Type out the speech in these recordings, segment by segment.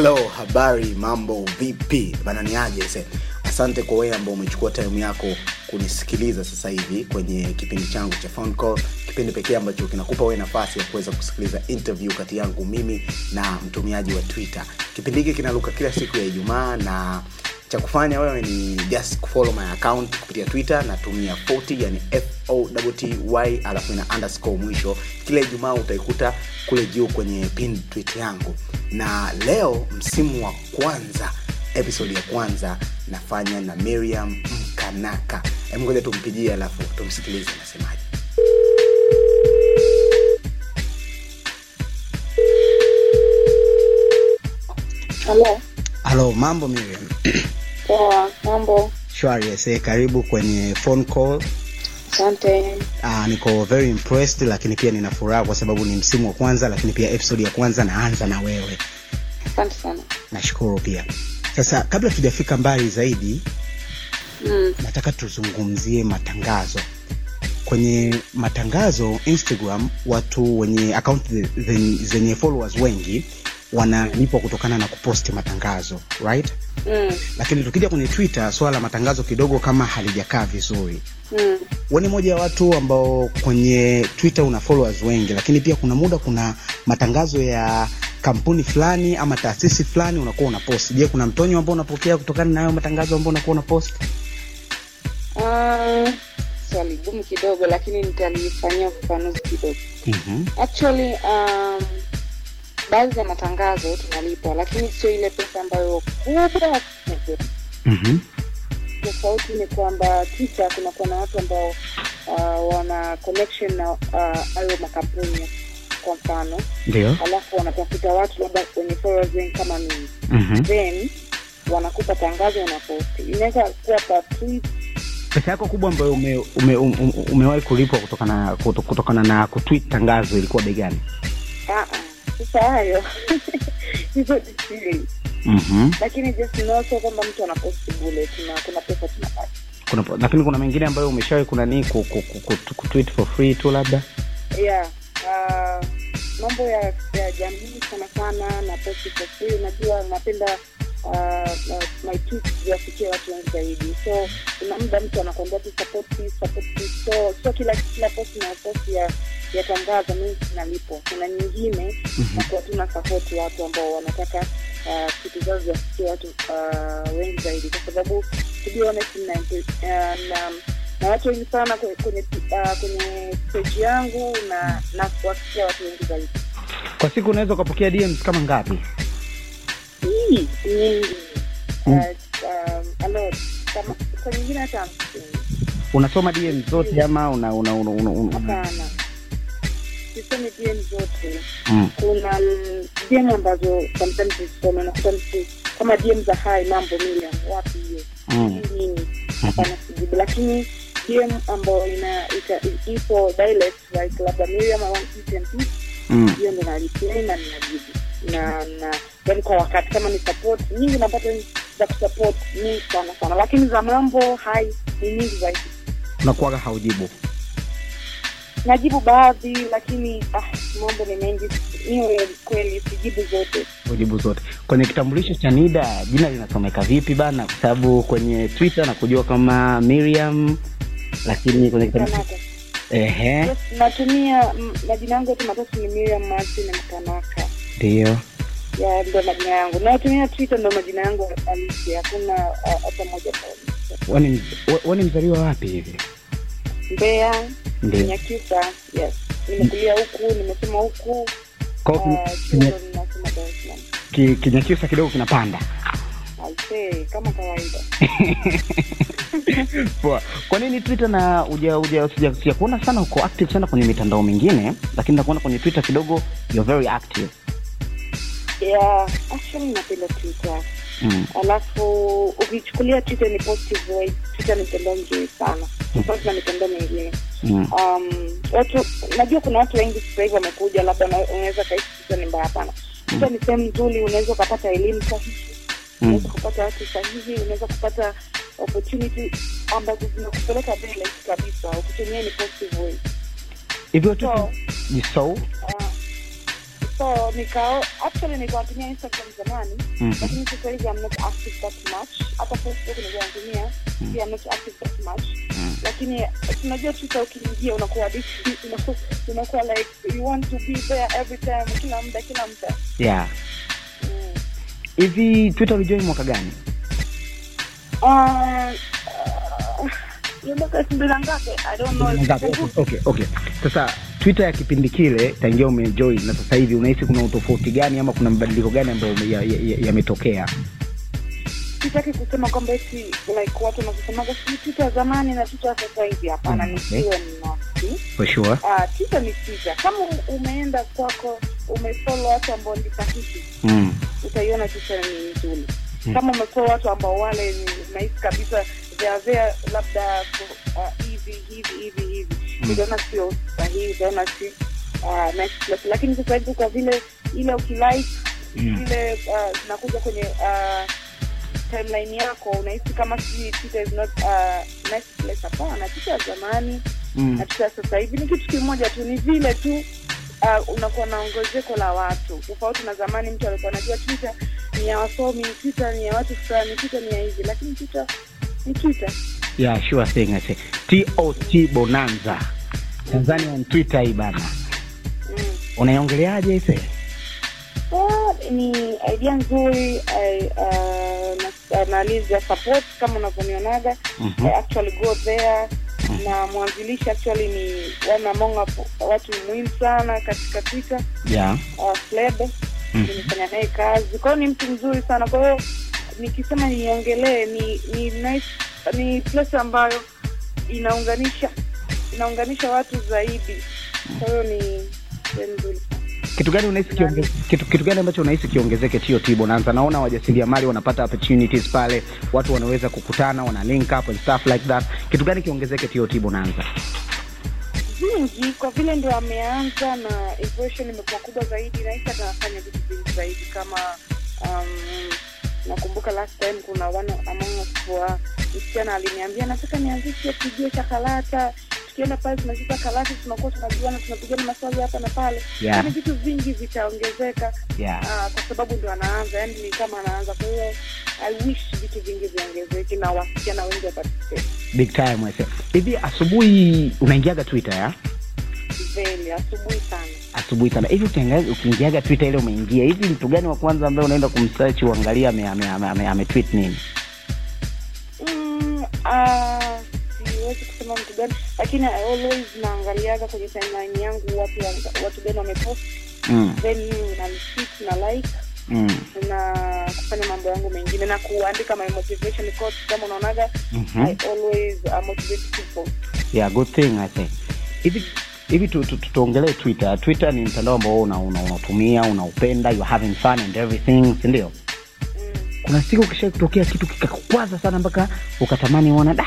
halo habari mambo vipi? Bananiaje se asante kwa wewe ambao umechukua time yako kunisikiliza sasa hivi kwenye kipindi changu cha phone call kipindi pekee ambacho kinakupa wewe nafasi ya kuweza kusikiliza interview kati yangu mimi na mtumiaji wa twitter. Kipindi hiki kinaruka kila siku ya ijumaa na cha kufanya wewe ni just kufollow my account kupitia twitter natumia 40 yani foty alafu ina underscore mwisho. Kila ijumaa utaikuta kule juu kwenye pin tweet yangu. Na leo msimu wa kwanza episode ya kwanza nafanya na miriam mkanaka ngoja tumpigie alafu tumsikilize nasemaje Halo. halo mambo miriam Poa, mambo. shwari ese karibu kwenye phone call Asante. uh, niko very impressed lakini pia nina furaha kwa sababu ni msimu wa kwanza lakini pia episode ya kwanza naanza na wewe Asante sana. nashukuru pia sasa kabla tujafika mbali zaidi Mm. nataka tuzungumzie matangazo kwenye matangazo instagram watu wenye akaunt zenye, followers wengi wanalipwa kutokana na kuposti matangazo right Mm. lakini tukija kwenye twitter swala la matangazo kidogo kama halijakaa vizuri Mm. we ni moja ya watu ambao kwenye twitter una followers wengi lakini pia kuna muda kuna matangazo ya kampuni fulani ama taasisi fulani unakuwa una post je kuna mtonyo ambao unapokea kutokana na hayo matangazo ambao unakuwa una post Uh, swali gumu kidogo lakini nitalifanyia ufafanuzi kidogo. mm-hmm. Actually, um, baadhi ya matangazo tunalipwa lakini sio ile pesa ambayo kubwa. Mm-hmm. Tofauti ni kwamba kisha kunakuwa na watu ambao uh, wana connection na uh, hayo makampuni kwa mfano, ndio. Alafu wanatafuta watu labda wenye followers wengi kama mimi. Mm-hmm. then wanakupa tangazo unaposti inaweza kuwa tweet pesa yako kubwa ambayo ume, ume, ume, umewahi kulipwa kutokana kuto- kutokana na kutwit tangazo ilikuwa bei gani? Ah, ah, sasa hayo. Hizo mm-hmm. lakini just know so kwamba mtu anaposti bule kuna kuna pesa tunapata. Kuna, lakini kuna mengine ambayo umeshawahi kuna kutwit for free tu labda? Yeah uh, mambo ya, ya jamii sana sana na for free unajua napenda uh, uh, my tweets ziwafikie watu wengi zaidi so kuna muda mtu anakwambia tu support this, support this. so so kila kila posti na posti ya ya tangazo mimi sinalipo kuna nyingine Mhm. nakuwa tu na support watu ambao wanataka uh, kitu zao ziwafikie watu uh, wengi zaidi kwa sababu to be honest na, uh, na na watu wengi sana kwenye kwenye, uh, kwenye page yangu na na kuwafikia watu wengi zaidi. Kwa siku unaweza ukapokea dms kama ngapi? Nyingi uh, um, kama kwa nyingine hata unasoma dm zote ama una, una, una, una, una. hapana. Sisemi dm zote. Mm. kuna dm ambazo sometimes zisome nakuta mtu kama dm za hai mambo milion wapi hiyo? Mm. Nini? Hapana sijibu lakini dm ambayo ina ita, ipo dialect like labda miriam i want this and this Mm. hiyo ndo nalipia na ninajibu na na yani kwa wakati kama ni support nyingi napata za kusupport nyingi sana sana. Lakini za mambo hai ni nyingi zaidi. Unakuwaga haujibu. Najibu baadhi lakini ah, mambo ni mengi. Niwe kweli sijibu zote. Ujibu zote. Kwenye kitambulisho cha nida jina linasomeka vipi bana? Kwa sababu kwenye twitter nakujua kama miriam lakini kwenye kitabu ehe. Natumia mm, majina yangu yote matatu ni miriam martin mkanaka ndio. Ya ndo majina yangu. Natumia twitter ndo majina yangu halisi. Hakuna ah, hata moja kabisa. Wewe ni- we- we ni mzaliwa wapi hivi? Mbeya nyakyusa. Yes. Nimekulia huku nimesoma huku. Ki- kinyakyusa kidogo kinapanda. Kama kawaida poa. Kwa nini twitter na uja uja sija kuona sana uko active sana kwenye mitandao mingine lakini nakuona kwenye twitter kidogo you're very active. Yeah, actually napenda twitter. Mm. alafu ukichukulia twitter ni positive way twitter ni mtandao mzuri sana. Tofauti na mitandao mingine. Mm. um, watu najua kuna watu wengi sasa hivi wamekuja labda unaweza kaisi twitter ni mbaya hapana. Twitter ni sehemu nzuri unaweza ukapata elimu sahihi unaweza kupata watu sahihi unaweza kupata opportunity ambazo zinakupeleka mbele kabisa. Ukitumia ni positive way. Hivyo so ni so? uh, so nikao actually nilikuwa natumia instagram zamani Mhm. lakini sasa hivi I'm not active that much. Hata facebook nilikuwa natumia pia I'm not active that much. Mm. lakini tunajua twitter ukiingia unakuwa addicted, unakuwa- unakuwa like you want to be there every time kila muda kila muda. Yeah. mm. Hivi twitter ulijoin mwaka gani? Uh, okay, okay. sasa twitter ya kipindi kile tangia umejoin na sasa hivi unahisi kuna utofauti gani ama kuna mabadiliko gani ambayo yametokea ya, ya, sitaki kusema kwamba eti like watu wanasemaga si twitter zamani na twitter sasa hivi. Hapana Mm, okay. nisiwe nasi for sure. Ah, twitter ni twitter. Kama umeenda kwako umefollow watu ambao ni sahihi. Mm. Utaiona picha ni nzuri Mm. kama umekuwa watu ambao wale nahisi kabisa are labda hivi uh, hivi hivi hivi Mm. utaona sio sahihi utaona si uh, nice lakini sasa hivi kwa vile ile ukilike Mm. ile uh, nakuja kwenye uh, timeline yako unahisi kama sijui Twitter is not uh, nice place hapana picha ya zamani Mm. na picha sasa hivi ni kitu kimoja tu ni vile tu uh, unakuwa na ongezeko la watu. Tofauti na zamani mtu alikuwa anajua Twitter ni ya wasomi Twitter ni ya watu fulani Twitter ni ya hivi lakini Twitter ni Twitter. Yeah sure thing I say. Tot bonanza. Tanzania on twitter hii bana. Mm. Unaiongeleaje ise Ah, ni idea nzuri uh, na- support kama unavyonionaga. Mhm. I actually go there na mwanzilishi actually ni one among watu muhimu sana katika twitter. Yeah. Uh, Fleb Mm. nimefanya naye kazi. Kwa hiyo ni mtu mzuri sana. Kwa hiyo nikisema niongelee ni ni nice, ni place ambayo inaunganisha inaunganisha watu zaidi. Kwa hiyo ni kitu gani unahisi kionge, kitu, kitu gani ambacho unahisi kiongezeke hiyo tibo? Naanza Naona wajasiriamali wanapata opportunities pale, watu wanaweza kukutana, wana link up and stuff like that. Kitu gani kiongezeke hiyo tibo? Naanza vingi kwa vile ndio ameanza na evolution imekuwa kubwa zaidi nahisi atafanya vitu vingi zaidi kama um, nakumbuka last time kuna one among us wa msichana aliniambia nataka nianzishe kijio cha karata tukienda pale tunacheza karata tunakuwa tunajuana tunapigana maswali hapa na pale Yeah. yani vitu vingi vitaongezeka Yeah. uh, kwa sababu ndo anaanza yani ni kama anaanza kwa hiyo i wish vitu vingi viongezeke na wasichana wengi waparticipate Big time wese. Hivi asubuhi unaingiaga Twitter ya? veli asubuhi sana Asubuhi sana. Hivi ukiingiaga Twitter ile umeingia, hivi mtu gani wa kwanza ambaye unaenda kumsearch uangalia ame, ame, ame, ame, nini? Mm, ah, siwezi kusema mtu gani lakini I always naangaliaga kwenye timeline yangu watu watu gani wamepost Mm. then na retweet na like Mm. na kufanya mambo yangu mengine na kuandika my motivation quotes kama unaonaga Mhm. I always uh, motivate people yeah good thing i say hivi hivi tu- tu- tu- tuongelee twitter twitter ni mtandao ambao una- una- unatumia unaupenda you having fun and everything si mm. kuna siku ukisha kutokea kitu kikakwaza sana mpaka ukatamani uona da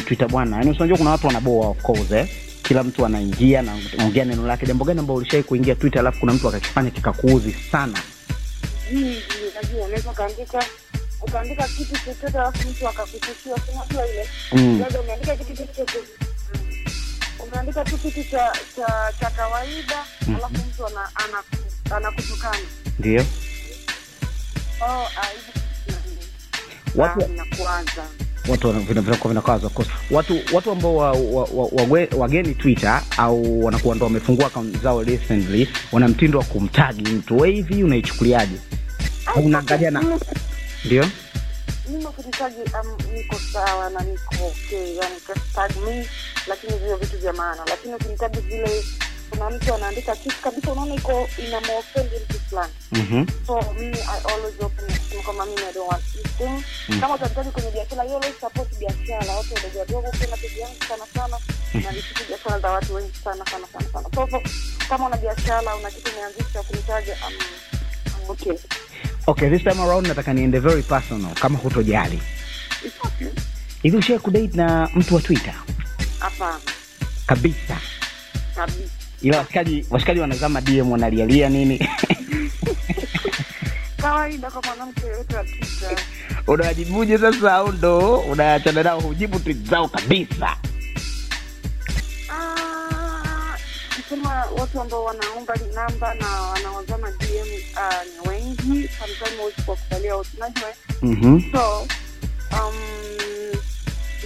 twitter bwana. Yaani unajua kuna watu wanaboa of course eh. Kila mtu anaingia na ongea neno lake. Jambo gani ambao ulishai kuingia twitter alafu kuna mtu akakifanya kikakuuzi sana? Unaweza ukaandika ukaandika kitu chochote alafu mtu akakutushia unajua ile? Mm. umeandika kitu chochote. Umeandika tu kitu cha cha cha kawaida Mhm. alafu mtu ana- ana- anakutukana. Ndio. Oh, watu ah, watu vinakuwa watu watu ambao wa, wa, wa, wageni twitter au wanakuwa ndo wamefungua akaunti zao recently wana mtindo wa kumtagi mtu. We hivi unaichukuliaje? Unaangalia na ndio? Mimi um, niko sawa na niko okay. Yani me lakini vio vitu vya maana. Lakini ukinitaji vile kuna mtu anaandika kitu kabisa unaona iko ina inamofendi mtu fulani. Mhm. so mimi i always open kusema kwamba mimi i don't want this thing Mm. kama utahitaji kwenye biashara hiyo, always support biashara. Watu wadogo wadogo pia na yangu sana sana na nisiku biashara za watu wengi sana sana sana sana. So so kama una biashara una kitu umeanzisha kunitaja um, um, okay. Okay this time around nataka niende very personal kama hutojali. Hivi ushai kudate na mtu wa twitter? Hapana. Kabisa. Kabisa ila washikaji washikaji wanazama dm wanalialia nini kawaida kwa mwanamke yoyote wa Twitter. unawajibuje sasa au ndo unaachana nao hujibu tweet zao kabisa Ah, kusema watu ambao wanaomba namba na wanawazama dm uh, ni wengi sometimes huwezi kuwakubalia wote unajua? Mhm. so um,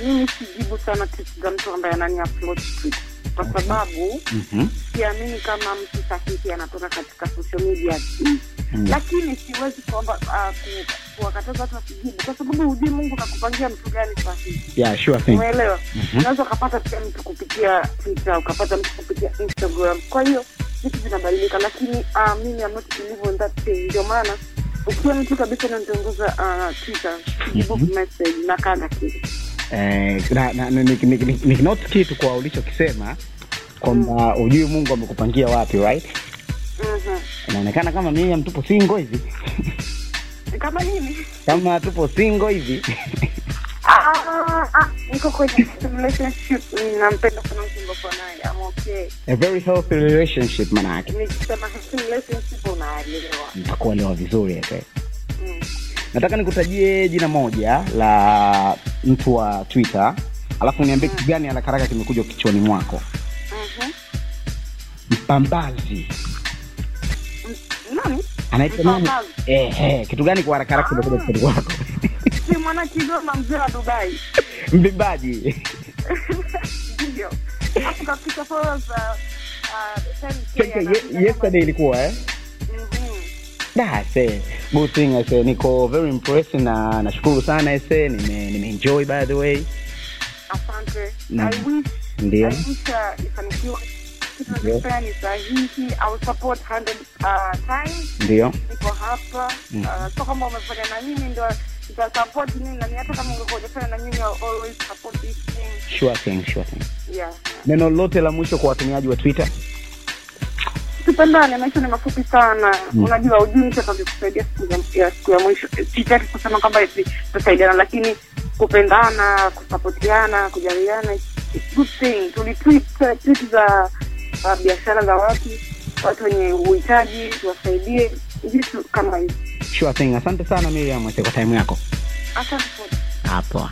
mimi sijibu sana tweet za mtu ambaye anani upload tweet kwa sababu Mhm. siamini kama mtu sahihi anatoka katika social media mm. Mm. lakini siwezi kuomba uh, kuwakataza watu wasijibu kwa sababu hujui mungu kakupangia mtu gani sahihi Yeah, sure thing. umeelewa Mhm. unaweza ukapata pia mtu kupitia twitter ukapata mtu kupitia instagram kwa hiyo vitu vinabadilika lakini uh, mimi ndio maana ukiwa mtu kabisa unanitongoza uh, twitter jibu -hmm. message na kanda kitu Eh, na- na- na- ni- ni- ni- nikinote kitu kwa ulichokisema kwamba ujui mungu amekupangia wapi right? Mhm. inaonekana kama mimi tupo singo hivi. Kama nini? Kama tupo singo hivi. Ah, ah, niko kwenye relationship nampenda sana mtu ambapo naye am okay. A very healthy relationship manake. Nikisema healthy relationship unaelewa. Nitakuelewa vizuri Mm. nataka nikutajie jina moja la mtu wa twitter. Alafu niambie kitu gani haraka haraka kimekuja kichwani mwako? Mhm. mpambazi. Anaitwa nani? Kitu gani kwa haraka haraka kimekuja kichwani mwako? Si mwana kigoma mzee wa dubai. Mbimbaji. Ndio. Hapo kapita followers uh, uh, 10K, yesterday ilikuwa eh. Da, se good thing I niko very impressed na nashukuru sana ese nime nimeenjoy by the way. Asante. I wish Ndio. i wish uh, ifanikiwe Ndio. nachofanya ni sahihi i will support 100 uh, ndio. Niko hapa. Uh, so kama umefanya na mimi ndo nitasupport nini nani hata kama ungekuwa hujafanya na mimi always support this thing. Sure thing sure thing. Yeah. Neno lote la mwisho kwa watumiaji wa twitter tupendane maisha ni mafupi sana. Mm. unajua ujui mtu atakusaidia siku ya- siku ya mwisho. Sitaki kusema kwamba tutasaidiana lakini kupendana kusapotiana kujaliana good thing. Tulitweet uh, za uh, biashara za watu watu wenye uhitaji tuwasaidie. Vitu kama hivi. Sure thing. Asante sana miriam kwa time yako. Asante. Hapo